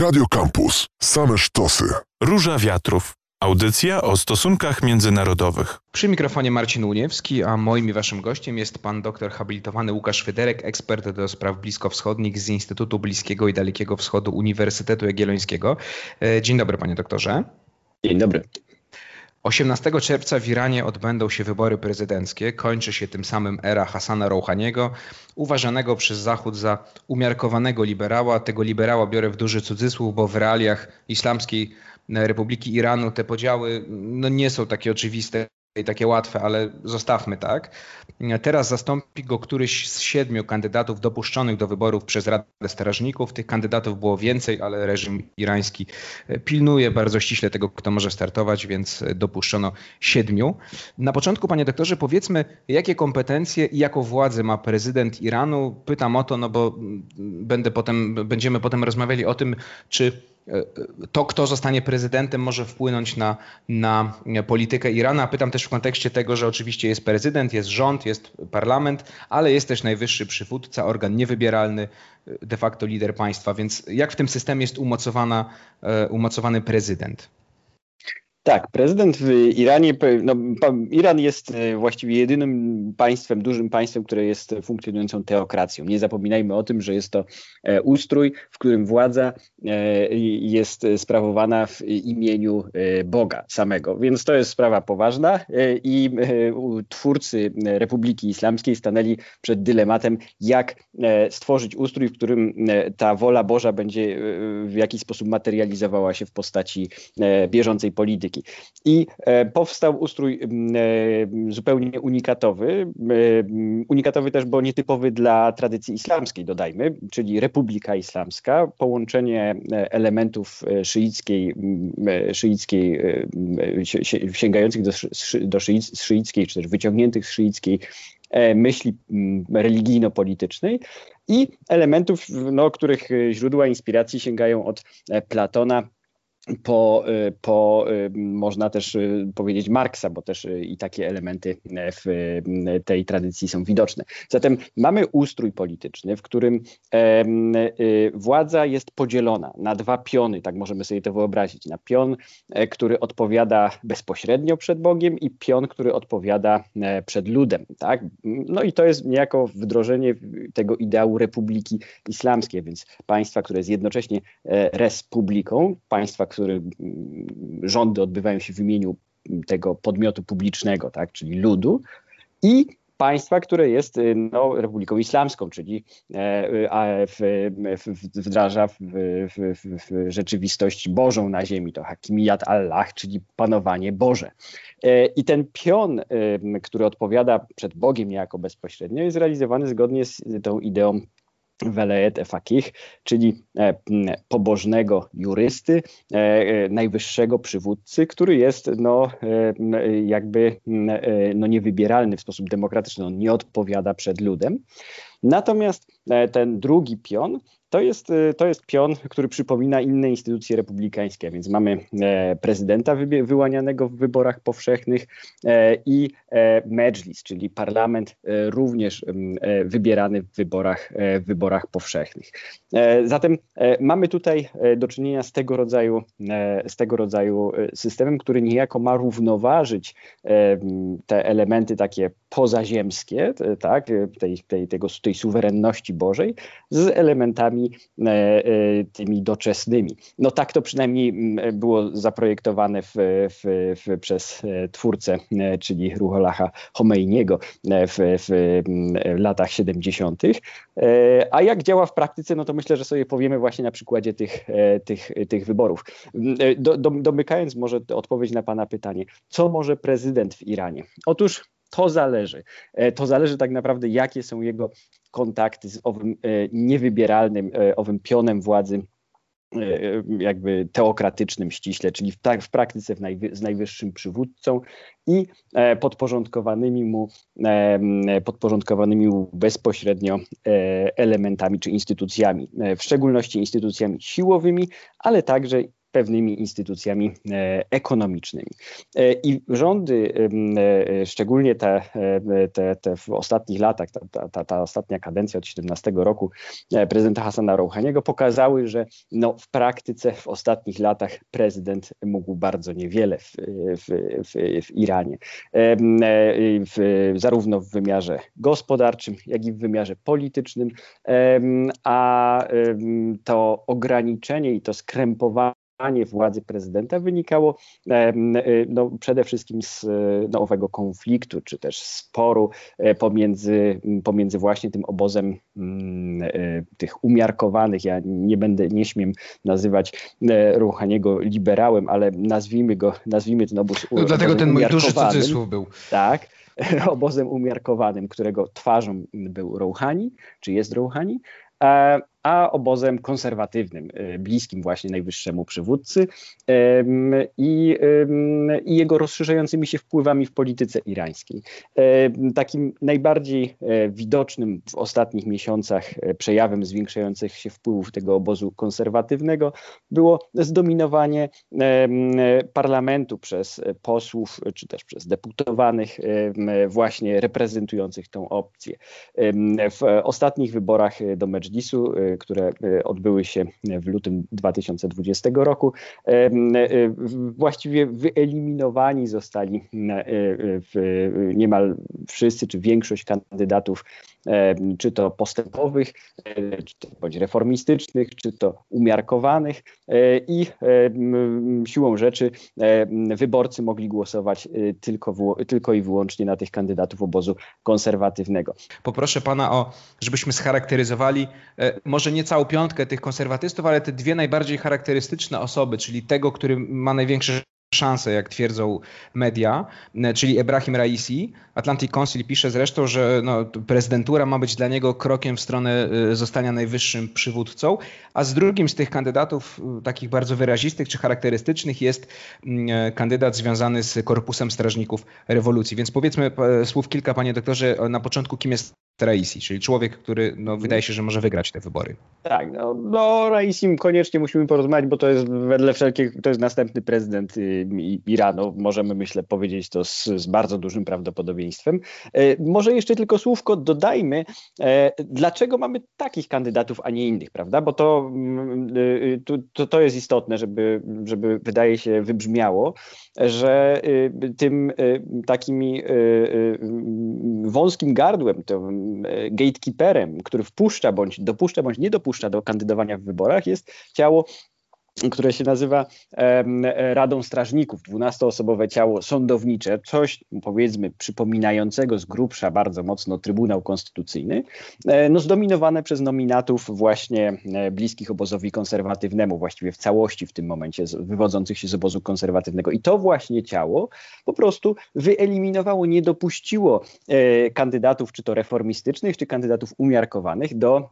Radio Campus. Same sztosy. Róża Wiatrów. Audycja o stosunkach międzynarodowych. Przy mikrofonie Marcin Uniewski, a moim i waszym gościem jest pan doktor habilitowany Łukasz Fyderek, ekspert do spraw bliskowschodnich z Instytutu Bliskiego i Dalekiego Wschodu Uniwersytetu Jagiellońskiego. E, dzień dobry panie doktorze. Dzień dobry. 18 czerwca w Iranie odbędą się wybory prezydenckie. Kończy się tym samym era Hasana Rouhaniego, uważanego przez Zachód za umiarkowanego liberała. Tego liberała biorę w duży cudzysłów, bo w realiach Islamskiej Republiki Iranu te podziały no, nie są takie oczywiste i takie łatwe, ale zostawmy tak. Teraz zastąpi go któryś z siedmiu kandydatów dopuszczonych do wyborów przez Radę Strażników. Tych kandydatów było więcej, ale reżim irański pilnuje bardzo ściśle tego, kto może startować, więc dopuszczono siedmiu. Na początku, panie doktorze, powiedzmy, jakie kompetencje i jaką władzę ma prezydent Iranu? Pytam o to, no bo będę potem, będziemy potem rozmawiali o tym, czy to, kto zostanie prezydentem, może wpłynąć na, na politykę Irana. Pytam też w kontekście tego, że oczywiście jest prezydent, jest rząd, jest parlament, ale jest też najwyższy przywódca, organ niewybieralny, de facto lider państwa. Więc jak w tym systemie jest umocowana, e, umocowany prezydent? Tak, prezydent w Iranie, no, Iran jest e, właściwie jedynym państwem, dużym państwem, które jest funkcjonującą teokracją. Nie zapominajmy o tym, że jest to e, ustrój, w którym władza e, jest sprawowana w imieniu Boga samego. Więc to jest sprawa poważna i twórcy Republiki Islamskiej stanęli przed dylematem, jak stworzyć ustrój, w którym ta wola Boża będzie w jakiś sposób materializowała się w postaci bieżącej polityki. I e, powstał ustrój e, zupełnie unikatowy, e, unikatowy też, bo nietypowy dla tradycji islamskiej, dodajmy, czyli Republika Islamska, połączenie elementów szyickiej, szyickiej sięgających do, do szyickiej, czy też wyciągniętych z szyickiej myśli religijno-politycznej i elementów, no, których źródła inspiracji sięgają od Platona po, y, po y, można też y, powiedzieć Marksa, bo też i takie elementy w tej tradycji są widoczne. Zatem mamy ustrój polityczny, w którym władza jest podzielona na dwa piony, tak możemy sobie to wyobrazić. Na pion, e, który odpowiada bezpośrednio przed Bogiem i pion, który odpowiada e, przed ludem. Tak? No i to jest niejako wdrożenie tego ideału republiki islamskiej, więc państwa, które jest jednocześnie e, republiką, państwa, który rządy odbywają się w imieniu tego podmiotu publicznego, tak, czyli ludu, i państwa, które jest y, no, Republiką Islamską, czyli e, w, w, wdraża w, w, rzeczywistość Bożą na ziemi, to hakimiyat Allah, czyli panowanie Boże. E, I ten pion, który odpowiada przed Bogiem niejako bezpośrednio, jest realizowany zgodnie z tą ideą Welejet Efakich, czyli e, pobożnego jurysty, e, e, najwyższego przywódcy, który jest no, jakby no, niewybieralny w sposób demokratyczny, on nie odpowiada przed ludem. Natomiast ten drugi pion to jest, y, to jest pion, który przypomina inne instytucje republikańskie, więc mamy e, prezydenta wyłanianego w wyborach powszechnych e, i e, medżlis, czyli parlament również wybierany w wyborach, w wyborach powszechnych. Zatem mamy tutaj do czynienia z tego rodzaju, z tego rodzaju systemem, który niejako ma równoważyć te elementy takie pozaziemskie, tak, tej, tej, tego, tej suwerenności Bożej z elementami E, e, tymi doczesnymi. No tak to przynajmniej mm, było zaprojektowane w, w, w, przez e, twórcę, czyli Ruholaha Homeiniego w, w latach 70. A jak działa w praktyce, no to myślę, że sobie powiemy właśnie na przykładzie tych, tych, tych wyborów. Do, do, domykając może odpowiedź na Pana pytanie, co może prezydent w Iranie? Otóż to zależy. To zależy tak naprawdę, jakie są jego kontakty z owym e, niewybieralnym, e, owym pionem władzy e, jakby teokratycznym ściśle, czyli w, tak, w praktyce w najwy, z najwyższym przywódcą i podporządkowanymi mu, podporządkowanymi mu bezpośrednio elementami czy instytucjami, w szczególności instytucjami siłowymi, ale także pewnymi instytucjami ekonomicznymi. I rządy, szczególnie te, te, te w ostatnich latach, ta, ta, ta ostatnia kadencja od 17 roku prezydenta Hassana Rouhaniego pokazały, że no, w praktyce w ostatnich latach prezydent mógł bardzo niewiele w, w, w, w Iranie. W, zarówno w wymiarze gospodarczym, jak i w wymiarze politycznym, a to ograniczenie i to skrępowanie władzy prezydenta wynikało no, przede wszystkim z no, owego konfliktu, czy też sporu e, pomiędzy, pomiędzy właśnie tym obozem e, tych umiarkowanych, ja nie będę, nie śmiem nazywać e, Rouhaniego liberałem, ale nazwijmy go, nazwijmy ten obóz no, Dlatego ten mój duży cudzysłów był. Tak, obozem umiarkowanym, którego twarzą był Rouhani, czy jest Rouhani, a obozem konserwatywnym, y, bliskim właśnie najwyższemu przywódcy i, i jego rozszerzającymi się wpływami w polityce irańskiej. Takim najbardziej e, widocznym w ostatnich miesiącach e, przejawem zwiększających się wpływów tego obozu konserwatywnego było zdominowanie parlamentu przez posłów czy też przez deputowanych właśnie reprezentujących tą opcję. W ostatnich wyborach do Medżlisu które e, odbyły się w lutym 2020 roku, e, e, właściwie wyeliminowani zostali niemal wszyscy, czy większość kandydatów czy to postępowych, czy to bądź reformistycznych, czy to umiarkowanych i siłą rzeczy wyborcy mogli głosować tylko, tylko i wyłącznie na tych kandydatów obozu konserwatywnego. Poproszę pana o, żebyśmy scharakteryzowali może nie całą piątkę tych konserwatystów, ale te dwie najbardziej charakterystyczne osoby, czyli tego, który ma największe szanse, jak twierdzą media, e, czyli Ebrahim Raisi. Atlantic Council pisze zresztą, że no, prezydentura ma być dla niego krokiem w stronę e, zostania najwyższym przywódcą, a z drugim z tych kandydatów e, takich bardzo wyrazistych czy charakterystycznych jest mm, kandydat związany z Korpusem Strażników Rewolucji. Więc powiedzmy słów kilka, panie doktorze, na początku, kim jest Raisi, czyli człowiek, który no, wydaje się, że może wygrać te wybory. Tak, no, no Raisim koniecznie musimy porozmawiać, bo to jest wedle wszelkich, to jest następny prezydent y, Iranu, możemy myślę powiedzieć to z, z bardzo dużym prawdopodobieństwem. E, może jeszcze tylko słówko dodajmy, e, dlaczego mamy takich kandydatów, a nie innych, prawda? Bo to, mm, y, to, to jest istotne, żeby, żeby wydaje się wybrzmiało, że y, tym takimi wąskim gardłem, tym gatekeeperem, który wpuszcza bądź dopuszcza bądź nie dopuszcza do kandydowania w wyborach jest ciało które się nazywa Radą Strażników, dwunastoosobowe ciało sądownicze, coś powiedzmy przypominającego z grubsza bardzo mocno Trybunał Konstytucyjny, e, no zdominowane przez nominatów właśnie e, bliskich obozowi konserwatywnemu, właściwie w całości w tym momencie wywodzących się z obozu konserwatywnego. I to właśnie ciało po prostu wyeliminowało, nie dopuściło e, kandydatów, czy to reformistycznych, czy kandydatów umiarkowanych do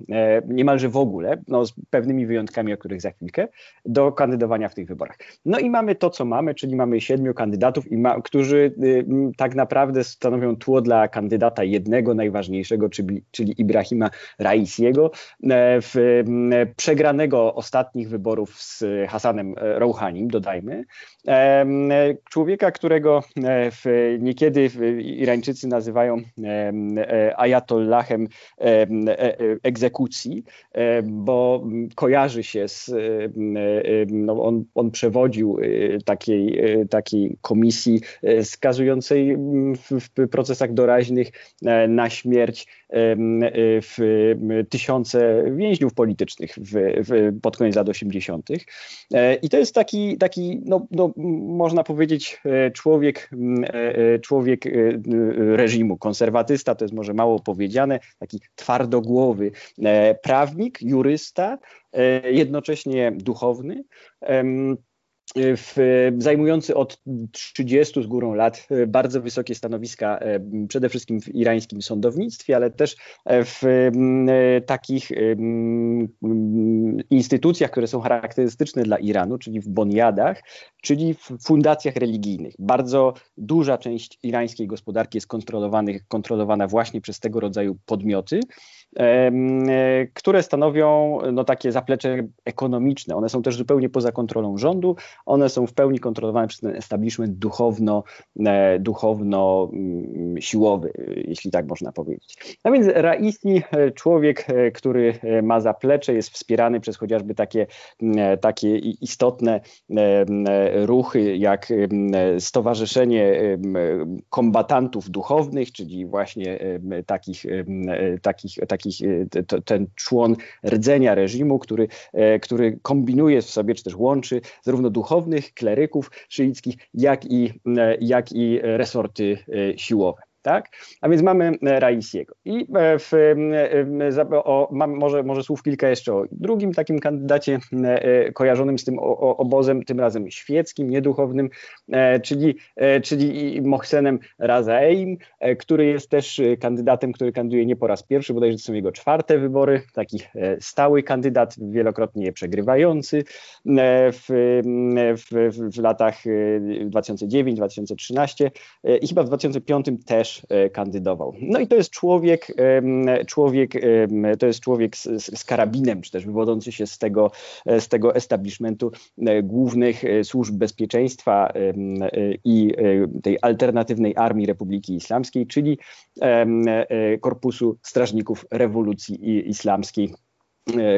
niemalże w ogóle, no z pewnymi wyjątkami, o których za chwilkę, do kandydowania w tych wyborach. No i mamy to, co mamy, czyli mamy siedmiu kandydatów, i ma, którzy y, tak naprawdę stanowią tło dla kandydata jednego, najważniejszego, czyli, czyli Ibrahima Raisiego, e, w, e, przegranego ostatnich wyborów z Hasanem Rouhanim, dodajmy. E, człowieka, którego niekiedy Irańczycy nazywają ayatollahem egzekucji, bo kojarzy się z no on, on przewodził y, takiej, y, takiej komisji y, skazującej mm, w, w procesach doraźnych e, na śmierć w tysiące więźniów politycznych w, w, pod koniec lat 80. E, I to jest taki, taki no, no, można powiedzieć, e, człowiek, człowiek reżimu, konserwatysta, to jest może mało powiedziane, taki twardogłowy prawnik, jurysta, jednocześnie duchowny w, zajmujący od 30 z górą lat bardzo wysokie stanowiska, przede wszystkim w irańskim sądownictwie, ale też w takich instytucjach, które są charakterystyczne dla Iranu, czyli w boniadach, czyli w fundacjach religijnych. Bardzo duża część irańskiej gospodarki jest kontrolowana właśnie przez tego rodzaju podmioty, które stanowią no, takie zaplecze ekonomiczne. One są też zupełnie poza kontrolą rządu, one są w pełni kontrolowane przez ten establishment duchowno, e, duchowno mm, siłowy, jeśli tak można powiedzieć. No więc Raisi, e, człowiek, e, który ma zaplecze, jest wspierany przez chociażby takie, takie istotne ruchy, jak Stowarzyszenie Kombatantów Duchownych, czyli właśnie takich, takich, takich ten człon rdzenia reżimu, który, który kombinuje w sobie, czy też łączy zarówno duchownych, kleryków szyickich, jak i, jak i resorty siłowe. Tak? A więc mamy e, Raisiego. I e, w, e, o, mam może, może słów kilka jeszcze o drugim takim kandydacie kojarzonym z tym obozem, tym razem świeckim, nieduchownym, czyli, czyli Mohsenem Razaeim, który jest też kandydatem, który kandyduje nie po raz pierwszy, bodajże to są jego czwarte wybory, taki stały kandydat, wielokrotnie je przegrywający w, w, w latach 2009-2013 i chyba w 2005 też E, kandydował. No i to jest człowiek, człowiek to jest człowiek z, z karabinem, czy też wywodzący się z tego, e, z tego establishmentu e, głównych służb bezpieczeństwa i tej alternatywnej armii Republiki Islamskiej, czyli Korpusu Strażników Rewolucji Islamskiej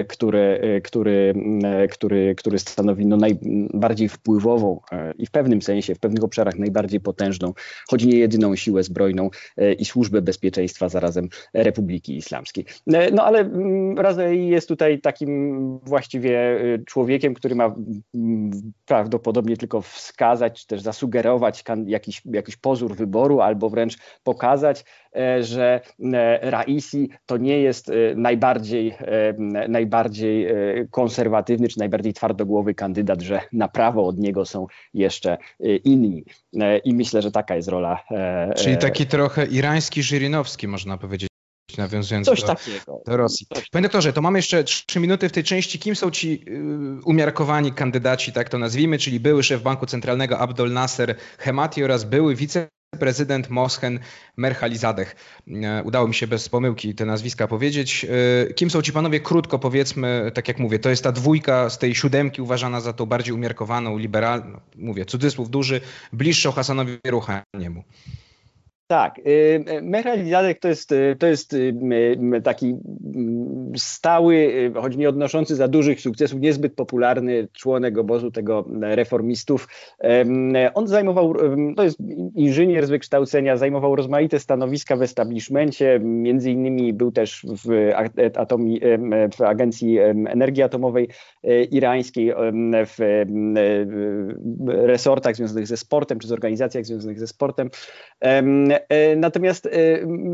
który, e, który, e, który, który stanowi no najbardziej wpływową i w pewnym sensie, w pewnych obszarach najbardziej potężną, choć nie jedyną siłę zbrojną i służbę bezpieczeństwa zarazem Republiki Islamskiej. No ale mm, Razej jest tutaj takim właściwie człowiekiem, który ma mm, prawdopodobnie tylko wskazać, czy też zasugerować jakiś, jakiś pozór wyboru, albo wręcz pokazać, że Raisi to nie jest najbardziej najbardziej e, konserwatywny czy najbardziej twardogłowy kandydat, że na prawo od niego są jeszcze e, inni. E, I myślę, że taka jest rola. Czyli taki trochę irański Żyrinowski, można powiedzieć nawiązując Coś do, takiego. do Rosji. Coś Panie doktorze, to mamy jeszcze trzy minuty w tej części. Kim są ci umiarkowani kandydaci, tak to nazwijmy, czyli były szef Banku Centralnego Abdol Nasser Hemati oraz były wice prezydent Moshen Merhalizadeh. E, udało mi się bez pomyłki te nazwiska powiedzieć. E, kim są ci panowie? Krótko powiedzmy, tak jak mówię, to jest ta dwójka z tej siódemki uważana za tą bardziej umiarkowaną, liberalną, mówię, cudzysłów duży, bliższą Hasanowi Ruchaniemu. Tak, y, y, Mehran Zadek to jest, y, to jest taki stały, choć nie odnoszący za dużych sukcesów, niezbyt popularny członek obozu tego reformistów. On zajmował, to jest inżynier z wykształcenia, zajmował rozmaite stanowiska w establishmencie, między innymi był też w, atomi, w Agencji Energii Atomowej Irańskiej, w resortach związanych ze sportem, czy z organizacjach związanych ze sportem. E, natomiast e,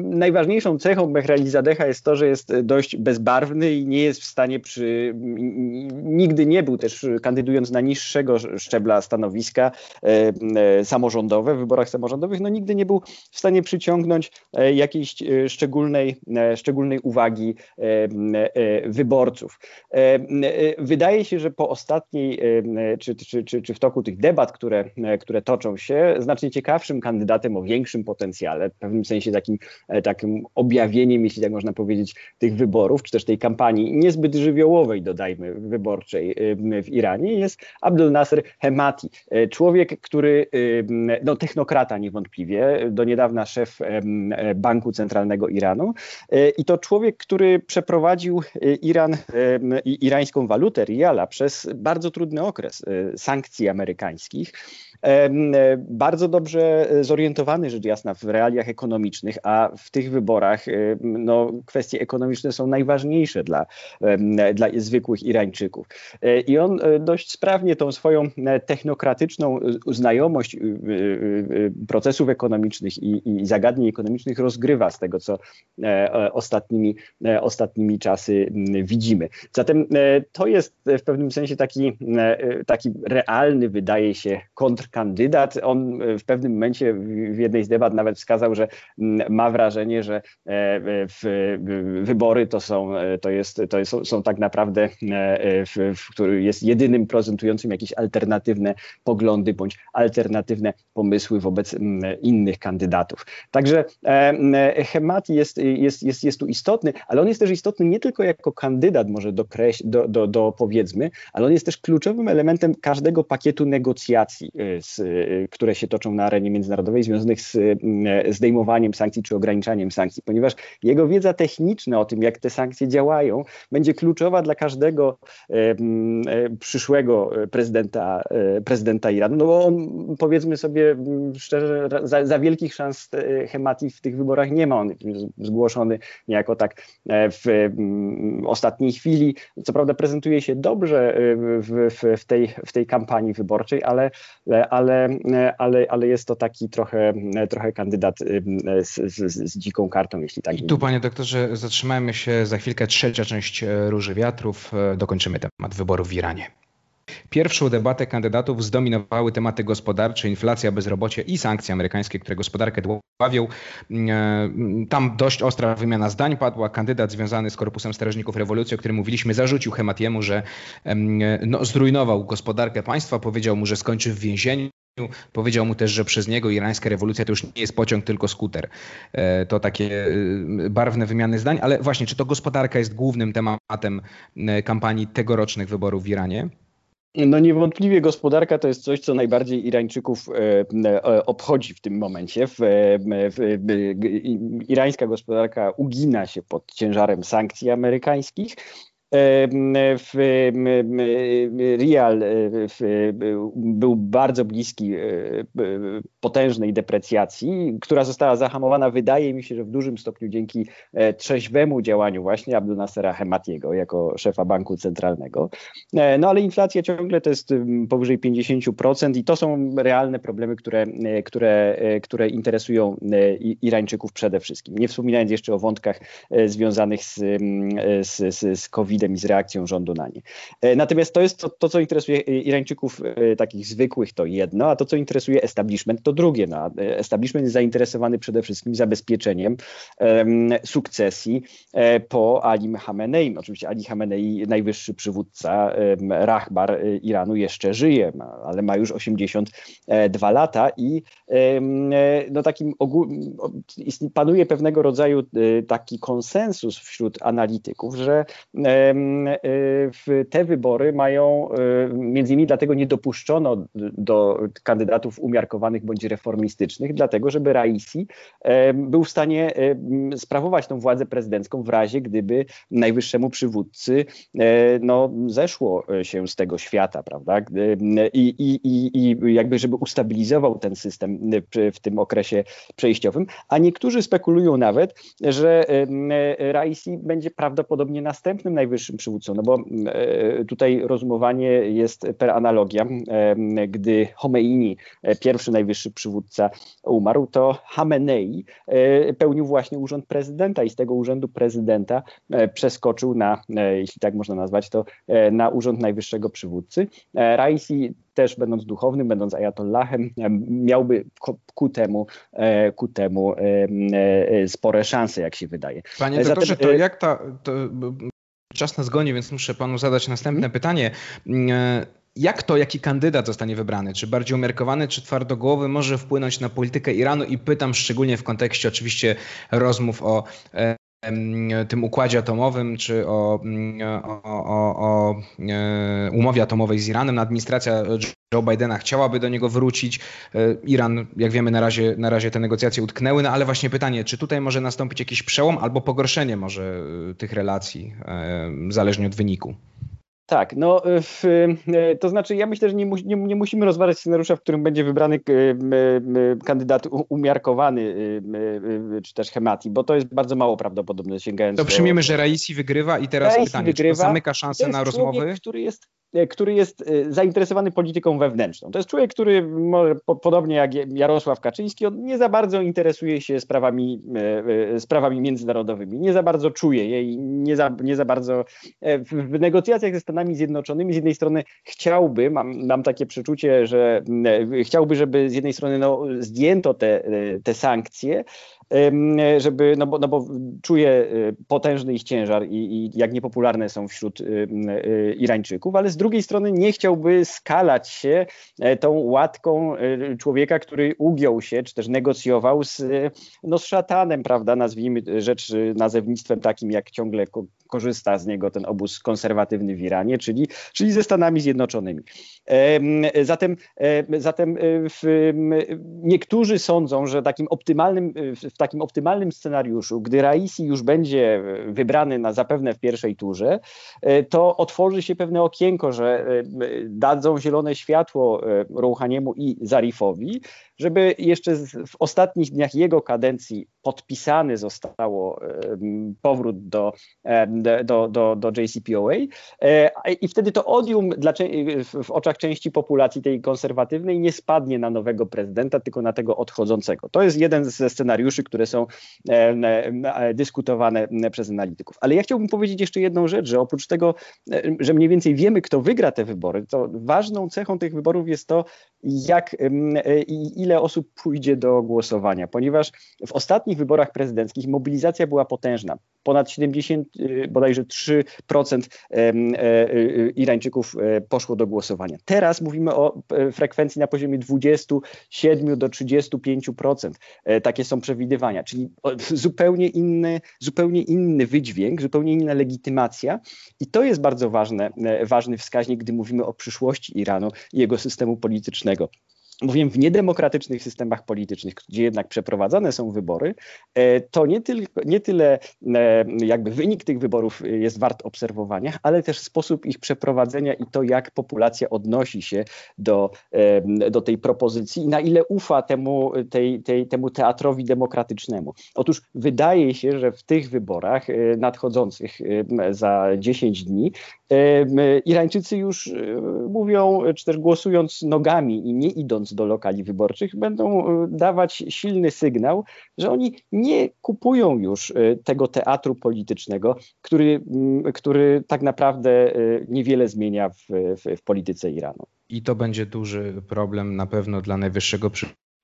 najważniejszą cechą Zadecha jest to, że jest dość bezbarwny i nie jest w stanie przy. Nigdy nie był też kandydując na niższego szczebla stanowiska e, samorządowe w wyborach samorządowych, no nigdy nie był w stanie przyciągnąć jakiejś szczególnej, szczególnej uwagi wyborców. Wydaje się, że po ostatniej, czy, czy, czy, czy w toku tych debat, które, które toczą się, znacznie ciekawszym kandydatem o większym potencjale, potencjale, w pewnym sensie takim, e, takim objawieniem, jeśli tak można powiedzieć, tych wyborów, czy też tej kampanii niezbyt żywiołowej, dodajmy, wyborczej e, w Iranie, jest Abdel Nasser Hemati. E, człowiek, który, no technokrata niewątpliwie, do niedawna szef Banku Centralnego Iranu i to człowiek, który przeprowadził Iran i irańską walutę, riala, przez bardzo trudny okres sankcji amerykańskich. Bardzo dobrze zorientowany, rzecz jasna, w realiach ekonomicznych, a w tych wyborach no, kwestie ekonomiczne są najważniejsze dla, dla zwykłych Irańczyków. I on dość sprawnie tą swoją technokratyczną znajomość procesów ekonomicznych i, i zagadnień ekonomicznych rozgrywa z tego, co ostatnimi, ostatnimi czasy widzimy. Zatem to jest w pewnym sensie taki, taki realny, wydaje się, kontrkandydat. On w pewnym momencie w jednej z debat nawet wskazał, że ma wrażenie, że wybory to są, to jest, to jest, są tak naprawdę, w, w, który jest jedynym prezentującym jakieś alternatywne poglądy bądź alternatywne pomysły wobec innych kandydatów. Także Hemati jest, jest, jest, jest tu istotny, ale on jest też istotny nie tylko jako kandydat może do, do, do, do powiedzmy, ale on jest też kluczowym elementem każdego pakietu negocjacji, z, y, które się toczą na arenie międzynarodowej związanych z y, zdejmowaniem sankcji czy ograniczaniem sankcji, ponieważ jego wiedza techniczna o tym, jak te sankcje działają, będzie kluczowa dla każdego przyszłego prezydenta, prezydenta Iranu, no bo on powiedzmy sobie szczerze, za, za wielkich szans Hemati w tych wyborach nie ma. On zgłoszony niejako tak e, w ostatniej chwili. Co prawda prezentuje się dobrze w, w, w, tej, w tej kampanii wyborczej, ale, ale, ale, ale jest to taki trochę, trochę kandydat z, z, z dziką kartą, jeśli tak. I tu, panie doktorze, zatrzymajmy się za chwilkę. Trzecia część e, Róży Wiatrów. Dokończymy temat wyborów w Iranie. Pierwszą debatę kandydatów zdominowały tematy gospodarcze, inflacja, bezrobocie i sankcje amerykańskie, które gospodarkę dławią. E, tam dość ostra wymiana zdań padła. Kandydat związany z Korpusem Strażników Rewolucji, o którym mówiliśmy, zarzucił Hematiemu, że no, zrujnował gospodarkę państwa, powiedział mu, że skończy w więzieniu. Powiedział mu też, że przez niego irańska rewolucja to już nie jest pociąg, tylko skuter. E, to takie e, barwne wymiany zdań, ale właśnie, czy to gospodarka jest głównym tematem kampanii tegorocznych wyborów w Iranie? No niewątpliwie gospodarka to jest coś, co najbardziej Irańczyków e, e, obchodzi w tym momencie. Irańska gospodarka ugina się pod ciężarem sankcji amerykańskich Real był bardzo bliski e, potężnej deprecjacji, która została zahamowana, wydaje mi się, że w dużym stopniu dzięki e, trzeźwemu działaniu właśnie Abdul Nasera Hematiego jako szefa banku centralnego. E, no ale inflacja ciągle to jest powyżej 50% i to są realne problemy, które, które, które interesują Irańczyków przede wszystkim. Nie wspominając jeszcze o wątkach związanych z, z, z, z COVID-em, i z reakcją rządu na nie. E, natomiast to jest to, to co interesuje Irańczyków e, takich zwykłych, to jedno, a to, co interesuje establishment, to drugie. No, e, establishment jest zainteresowany przede wszystkim zabezpieczeniem um, sukcesji po Ali Khamenei. Oczywiście Ali Khamenei, najwyższy przywódca, um, Rahbar Iranu jeszcze żyje, ale ma już 82 lata i no, takim ogół, panuje pewnego rodzaju taki konsensus wśród analityków, że te wybory mają, między innymi dlatego nie dopuszczono do kandydatów umiarkowanych bądź reformistycznych, dlatego żeby Raisi był w stanie sprawować tą władzę prezydencką w razie, gdyby najwyższemu przywódcy no, zeszło się z tego świata, prawda? I, i, i, i jakby, żeby ustabilizował ten system w tym okresie przejściowym, a niektórzy spekulują nawet, że Raisi będzie prawdopodobnie następnym najwyższym najwyższym przywódcą, no bo e, tutaj rozumowanie jest per analogia. E, gdy Khomeini, e, pierwszy najwyższy przywódca, umarł, to Hamenei pełnił właśnie urząd prezydenta i z tego urzędu prezydenta przeskoczył na, jeśli tak można nazwać to, na urząd najwyższego przywódcy. Raisi też będąc duchownym, będąc ayatollahem, miałby ku temu, ku temu spore szanse, jak się wydaje. Panie doktorze, to jak ta, to Czas nas goni, więc muszę panu zadać następne pytanie. Mm, jak to, jaki kandydat zostanie wybrany? Czy bardziej umiarkowany, czy twardogłowy może wpłynąć na politykę Iranu? I pytam szczególnie w kontekście oczywiście rozmów o tym układzie atomowym, czy o, o, o, o, e, umowie atomowej z Iranem. Administracja Joe Bidena chciałaby do niego wrócić. E, Iran, jak wiemy, na razie, na razie te negocjacje utknęły, no ale właśnie pytanie, czy tutaj może nastąpić jakiś przełom albo pogorszenie może e, tych relacji, zależnie od wyniku? Tak, no w, to znaczy ja myślę, że nie, mu, nie, nie, musimy rozważać scenariusza, w którym będzie wybrany kandydat umiarkowany czy też Hemati, bo to jest bardzo mało prawdopodobne sięgając To przyjmiemy, że Raisi wygrywa i teraz Raisi pytanie, wygrywa, czy to zamyka szansę na rozmowy? Człowiek, który jest E, który jest e, zainteresowany polityką wewnętrzną. To jest człowiek, który może podobnie jak Jarosław Kaczyński, on nie za bardzo interesuje się sprawami, e, sprawami międzynarodowymi, nie za bardzo czuje je i nie za, nie za bardzo w negocjacjach ze Stanami Zjednoczonymi z jednej strony chciałby, mam, mam takie przeczucie, że chciałby, żeby z jednej strony no, zdjęto te, te sankcje, żeby, no bo, no bo czuje potężny ich ciężar i, i jak niepopularne są wśród Irańczyków, ale z strony nie chciałby skalać się e, tą łatką e, człowieka, który ugiął się, czy też negocjował z, no, z szatanem, prawda, nazwijmy rzecz nazewnictwem takim, jak ciągle korzysta z niego ten obóz konserwatywny w Iranie, czyli, czyli ze Stanami Zjednoczonymi. Zatem, zatem w, niektórzy sądzą, że takim optymalnym, w takim optymalnym scenariuszu, gdy Raisi już będzie wybrany na zapewne w pierwszej turze, e, to otworzy się pewne okienko, że e, dadzą zielone światło e, Rouhaniemu i Zarifowi, żeby jeszcze w ostatnich dniach jego kadencji podpisany zostało powrót do, do, do, do JCPOA i wtedy to odium dla, w oczach części populacji tej konserwatywnej nie spadnie na nowego prezydenta, tylko na tego odchodzącego. To jest jeden ze scenariuszy, które są dyskutowane przez analityków. Ale ja chciałbym powiedzieć jeszcze jedną rzecz, że oprócz tego, że mniej więcej wiemy, kto wygra te wybory, to ważną cechą tych wyborów jest to, jak i ile osób pójdzie do głosowania, ponieważ w ostatnich wyborach prezydenckich mobilizacja była potężna. Ponad 70, y, bodajże 3% e, y, Irańczyków e, poszło do głosowania. Teraz mówimy o e, frekwencji na poziomie 27 do 35%. Takie są przewidywania, czyli zupełnie inny, zupełnie inny wydźwięk, zupełnie inna legitymacja. I to jest bardzo ważne, ważny wskaźnik, gdy mówimy o przyszłości Iranu i jego systemu politycznego. Mówiłem, w niedemokratycznych systemach politycznych, gdzie jednak przeprowadzane są wybory, e, to nie, tylko, nie tyle e, jakby wynik tych wyborów jest wart obserwowania, ale też sposób ich przeprowadzenia i to, jak populacja odnosi się do, e, do tej propozycji i na ile ufa temu, tej, tej, temu teatrowi demokratycznemu. Otóż wydaje się, że w tych wyborach nadchodzących za 10 dni Irańczycy już mówią, czy też głosując nogami i nie idąc do lokali wyborczych, będą e, dawać silny sygnał, że oni nie kupują już e, tego teatru politycznego, który, który tak naprawdę e, niewiele zmienia w, w, w polityce Iranu. I to będzie duży problem na pewno dla najwyższego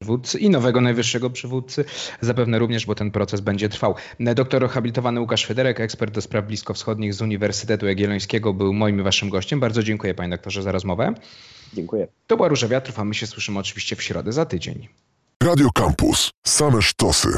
przywódcy i nowego najwyższego przywódcy, zapewne również, bo ten proces będzie trwał. Doktor habilitowany Łukasz Federek, ekspert do spraw bliskowschodnich z Uniwersytetu Jagiellońskiego, był moim i waszym gościem. Bardzo dziękuję panie doktorze za rozmowę. Dziękuję. To była Róża Wiatrów, a my się słyszymy oczywiście w środę za tydzień. Radio Campus. Same sztosy.